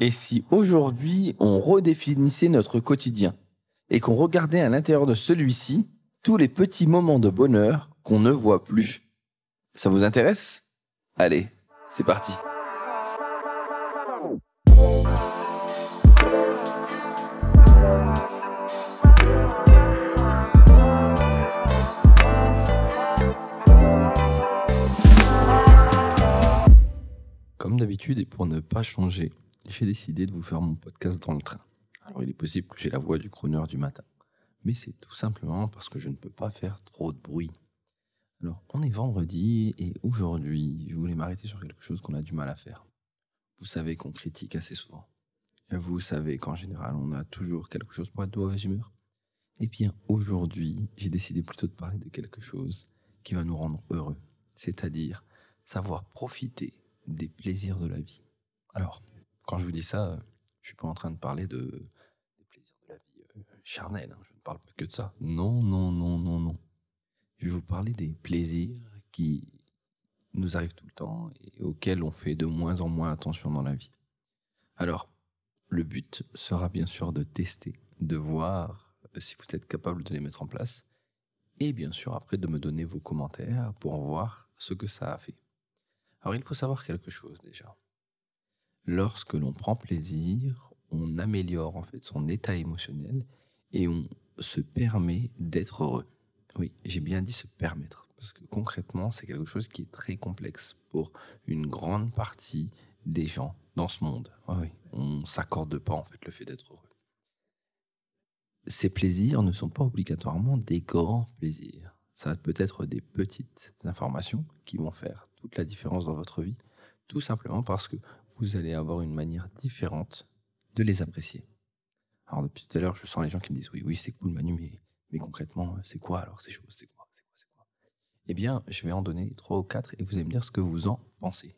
Et si aujourd'hui on redéfinissait notre quotidien et qu'on regardait à l'intérieur de celui-ci tous les petits moments de bonheur qu'on ne voit plus Ça vous intéresse? Allez, c'est parti. Comme d'habitude et pour ne pas changer, j'ai décidé de vous faire mon podcast dans le train. Alors il est possible que j'ai la voix du chroneur du matin, mais c'est tout simplement parce que je ne peux pas faire trop de bruit. Alors on est vendredi et aujourd'hui je voulais m'arrêter sur quelque chose qu'on a du mal à faire. Vous savez qu'on critique assez souvent. Vous savez qu'en général on a toujours quelque chose pour être de mauvaise humeur. Et bien aujourd'hui j'ai décidé plutôt de parler de quelque chose qui va nous rendre heureux, c'est-à-dire savoir profiter des plaisirs de la vie. Alors, quand je vous dis ça, je suis pas en train de parler de, des plaisirs de la vie euh, charnelle. Hein. Je ne parle pas que de ça. Non, non, non, non, non. Je vais vous parler des plaisirs qui nous arrivent tout le temps et auxquels on fait de moins en moins attention dans la vie. Alors, le but sera bien sûr de tester, de voir si vous êtes capable de les mettre en place et bien sûr après de me donner vos commentaires pour voir ce que ça a fait. Alors il faut savoir quelque chose déjà. Lorsque l'on prend plaisir, on améliore en fait son état émotionnel et on se permet d'être heureux. Oui, j'ai bien dit se permettre parce que concrètement, c'est quelque chose qui est très complexe pour une grande partie des gens dans ce monde. Oui, on s'accorde pas en fait le fait d'être heureux. Ces plaisirs ne sont pas obligatoirement des grands plaisirs. Ça peut être des petites informations qui vont faire toute la différence dans votre vie, tout simplement parce que vous allez avoir une manière différente de les apprécier. Alors depuis tout à l'heure, je sens les gens qui me disent oui, oui, c'est cool Manu, mais, concrètement, c'est quoi alors ces choses C'est quoi C'est quoi C'est quoi? Eh bien, je vais en donner trois ou quatre et vous allez me dire ce que vous en pensez.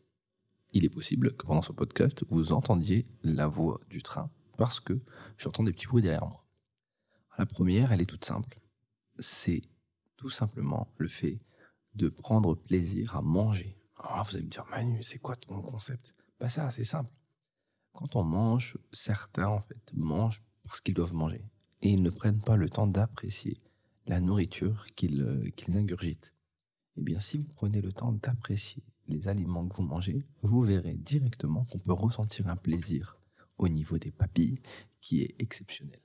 Il est possible que pendant ce podcast, vous entendiez la voix du train parce que j'entends des petits bruits derrière moi. La première, elle est toute simple. C'est tout simplement le fait de prendre plaisir à manger. Alors vous allez me dire, Manu, c'est quoi ton concept? Bah ça, c'est simple. Quand on mange, certains en fait mangent parce qu'ils doivent manger et ils ne prennent pas le temps d'apprécier la nourriture qu'ils euh, qu'ils ingurgitent. Eh bien, si vous prenez le temps d'apprécier les aliments que vous mangez, vous verrez directement qu'on peut ressentir un plaisir au niveau des papilles qui est exceptionnel.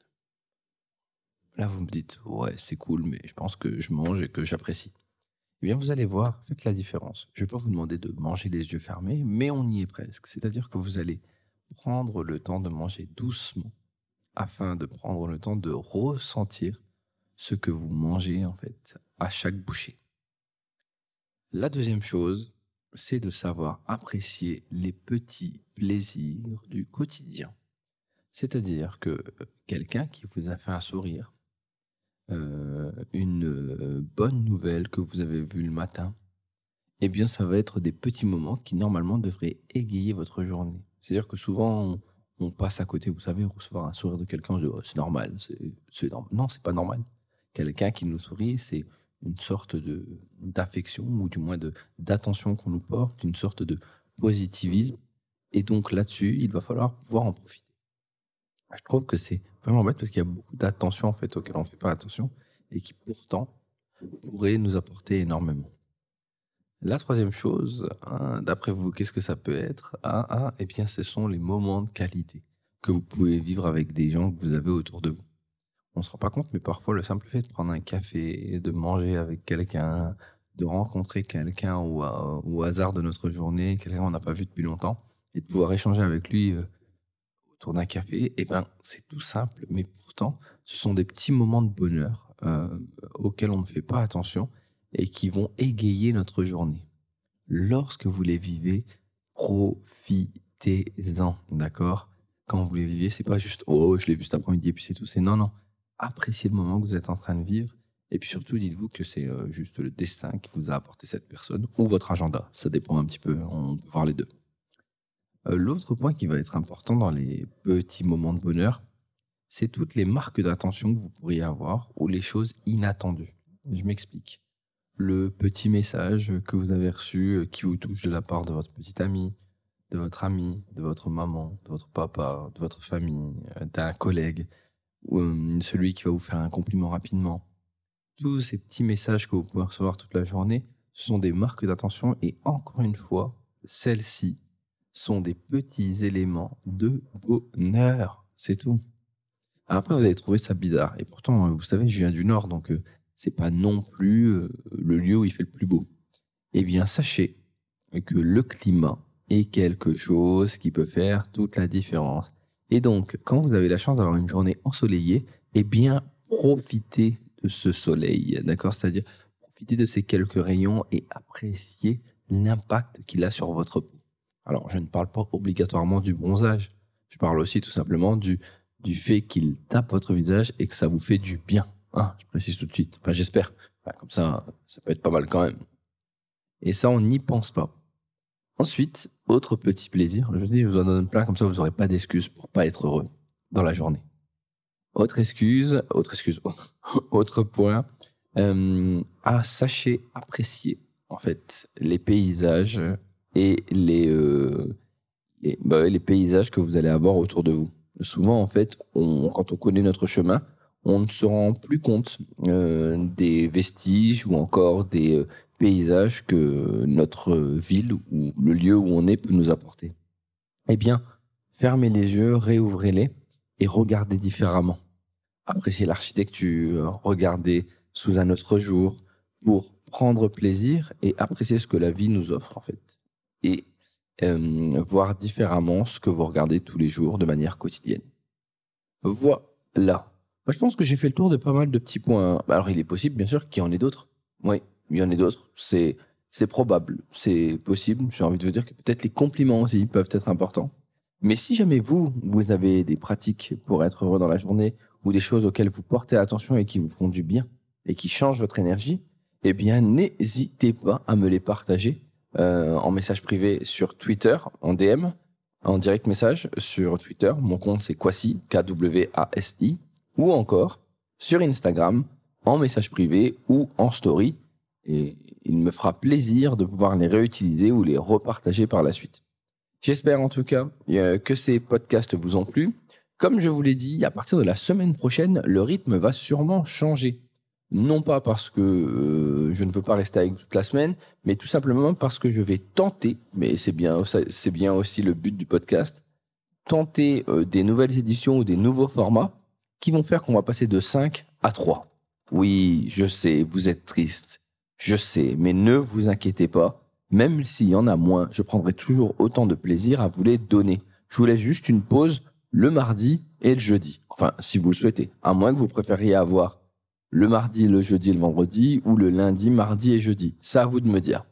Là, vous me dites, ouais, c'est cool, mais je pense que je mange et que j'apprécie. Eh bien, vous allez voir, faites la différence. Je ne vais pas vous demander de manger les yeux fermés, mais on y est presque. C'est-à-dire que vous allez prendre le temps de manger doucement afin de prendre le temps de ressentir ce que vous mangez en fait à chaque bouchée. La deuxième chose, c'est de savoir apprécier les petits plaisirs du quotidien. C'est-à-dire que quelqu'un qui vous a fait un sourire, euh, une euh, bonne nouvelle que vous avez vue le matin, eh bien, ça va être des petits moments qui normalement devraient égayer votre journée. C'est-à-dire que souvent, on, passe à côté, vous savez, recevoir un sourire de quelqu'un, oh, c'est normal, c'est normal. Non, c'est pas normal. Quelqu'un qui nous sourit, c'est une sorte de d'affection ou du moins de d'attention qu'on nous porte, une sorte de positivisme. Et donc là-dessus, il va falloir pouvoir en profiter. Je trouve que c'est vraiment bête parce qu'il y a beaucoup d'attention en fait auxquelles on ne fait pas attention et qui pourtant pourraient nous apporter énormément. La troisième chose, hein, d'après vous, qu'est-ce que ça peut être? Ah, ah, Eh bien, ce sont les moments de qualité que vous pouvez vivre avec des gens que vous avez autour de vous. On ne se rend pas compte, mais parfois le simple fait de prendre un café, de manger avec quelqu'un, de rencontrer quelqu'un au, hasard de notre journée, quelqu'un qu'on n'a pas vu depuis longtemps, et de pouvoir échanger avec lui euh, autour d'un café, eh ben, c'est tout simple, mais pourtant, ce sont des petits moments de bonheur euh, auxquels on ne fait pas attention et qui vont égayer notre journée. Lorsque vous les vivez, profitez-en, d'accord? Quand vous les vivez, c'est pas juste oh, je l'ai vu cet après-midi et puis c'est tout. C'est non, non. Appréciez le moment que vous êtes en train de vivre et puis surtout, dites-vous que c'est euh, juste le destin qui vous a apporté cette personne ou votre agenda. Ça dépend un petit peu, on peut voir les deux. Euh, l'autre point qui va être important dans les petits moments de bonheur, c'est toutes les marques d'attention que vous pourriez avoir ou les choses inattendues. Je m'explique. Le petit message que vous avez reçu euh, qui vous touche de la part de votre petit ami, de votre ami, de votre maman, de votre papa, de votre famille, euh, d'un collègue, ou celui qui va vous faire un compliment rapidement. Tous ces petits messages que vous pouvez recevoir toute la journée, ce sont des marques d'attention et encore une fois, celles-ci sont des petits éléments de bonheur. C'est tout. Après, vous allez trouver ça bizarre. Et pourtant, vous savez, je viens du Nord, donc c'est pas non plus le lieu où il fait le plus beau. Eh bien, sachez que le climat est quelque chose qui peut faire toute la différence. Et donc, quand vous avez la chance d'avoir une journée ensoleillée, eh bien, profitez de ce soleil, d'accord? C'est-à-dire, profitez de ces quelques rayons et appréciez l'impact qu'il a sur votre peau. Alors, je ne parle pas obligatoirement du bronzage. Je parle aussi tout simplement du, du fait qu'il tape votre visage et que ça vous fait du bien. Hein, je précise tout de suite. Enfin, j'espère. comme ça, ça peut être pas mal quand même. Et ça, on n'y pense pas. Ensuite, autre petit plaisir, je vous dis, je vous en donne plein, comme ça vous n'aurez pas d'excuses pour pas être heureux dans la journée. Autre excuse, autre excuse, autre point, euh, à sachez apprécier en fait les paysages et les, euh, bah les, paysages que vous allez avoir autour de vous. Souvent en fait, quand on connaît notre chemin, on ne se rend plus compte euh, des vestiges ou encore des euh, paysages que notre ville ou le lieu où on est peut nous apporter. Eh bien, fermez les yeux, réouvrez-les et regardez différemment. Appréciez l'architecture, regardez sous un autre jour pour prendre plaisir et apprécier ce que la vie nous offre en fait. Et voir différemment ce que vous regardez tous les jours de manière quotidienne. Voilà. Je pense que j'ai fait le tour de pas mal de petits points. Alors, il est possible, bien sûr, qu'il y en ait d'autres. Oui, il y en ait d'autres. C'est, c'est probable. C'est possible. J'ai envie de vous dire que peut-être les compliments aussi peuvent être importants. Mais si jamais vous, vous avez des pratiques pour être heureux dans la journée ou des choses auxquelles vous portez attention et qui vous font du bien et qui changent votre énergie, eh bien, n'hésitez pas à me les partager euh, en message privé sur Twitter, en DM, en direct message sur Twitter. Mon compte, c'est Kwasi, K-W-A-S-I ou encore sur Instagram en message privé ou en story. Et il me fera plaisir de pouvoir les réutiliser ou les repartager par la suite. J'espère en tout cas euh, que ces podcasts vous ont plu. Comme je vous l'ai dit, à partir de la semaine prochaine, le rythme va sûrement changer. Non pas parce que euh, je ne veux pas rester avec toute la semaine, mais tout simplement parce que je vais tenter, mais c'est bien, c'est bien aussi le but du podcast, tenter euh, des nouvelles éditions ou des nouveaux formats qui vont faire qu'on va passer de 5 à 3. Oui, je sais, vous êtes triste. Je sais, mais ne vous inquiétez pas. Même s'il y en a moins, je prendrai toujours autant de plaisir à vous les donner. Je vous laisse juste une pause le mardi et le jeudi. Enfin, si vous le souhaitez. À moins que vous préfériez avoir le mardi, le jeudi et le vendredi ou le lundi, mardi et jeudi. Ça à vous de me dire.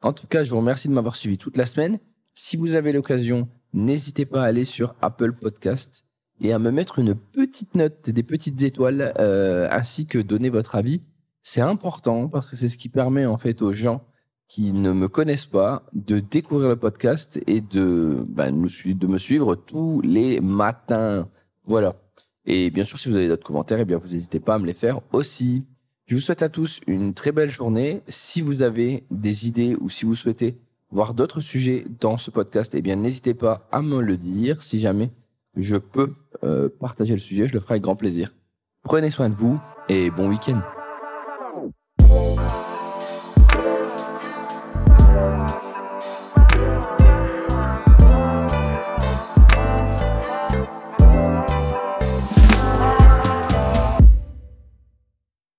En tout cas, je vous remercie de m'avoir suivi toute la semaine. Si vous avez l'occasion, n'hésitez pas à aller sur Apple Podcast et à me mettre une petite note, des petites étoiles, euh, ainsi que donner votre avis. C'est important parce que c'est ce qui permet en fait aux gens qui ne me connaissent pas de découvrir le podcast et de, de me suivre tous les matins. Voilà. Et bien sûr, si vous avez d'autres commentaires, eh bien, vous n'hésitez pas à me les faire aussi. Je vous souhaite à tous une très belle journée. Si vous avez des idées ou si vous souhaitez voir d'autres sujets dans ce podcast, eh bien, n'hésitez pas à me le dire. Si jamais je peux euh, partager le sujet, je le ferai avec grand plaisir. Prenez soin de vous et bon week-end.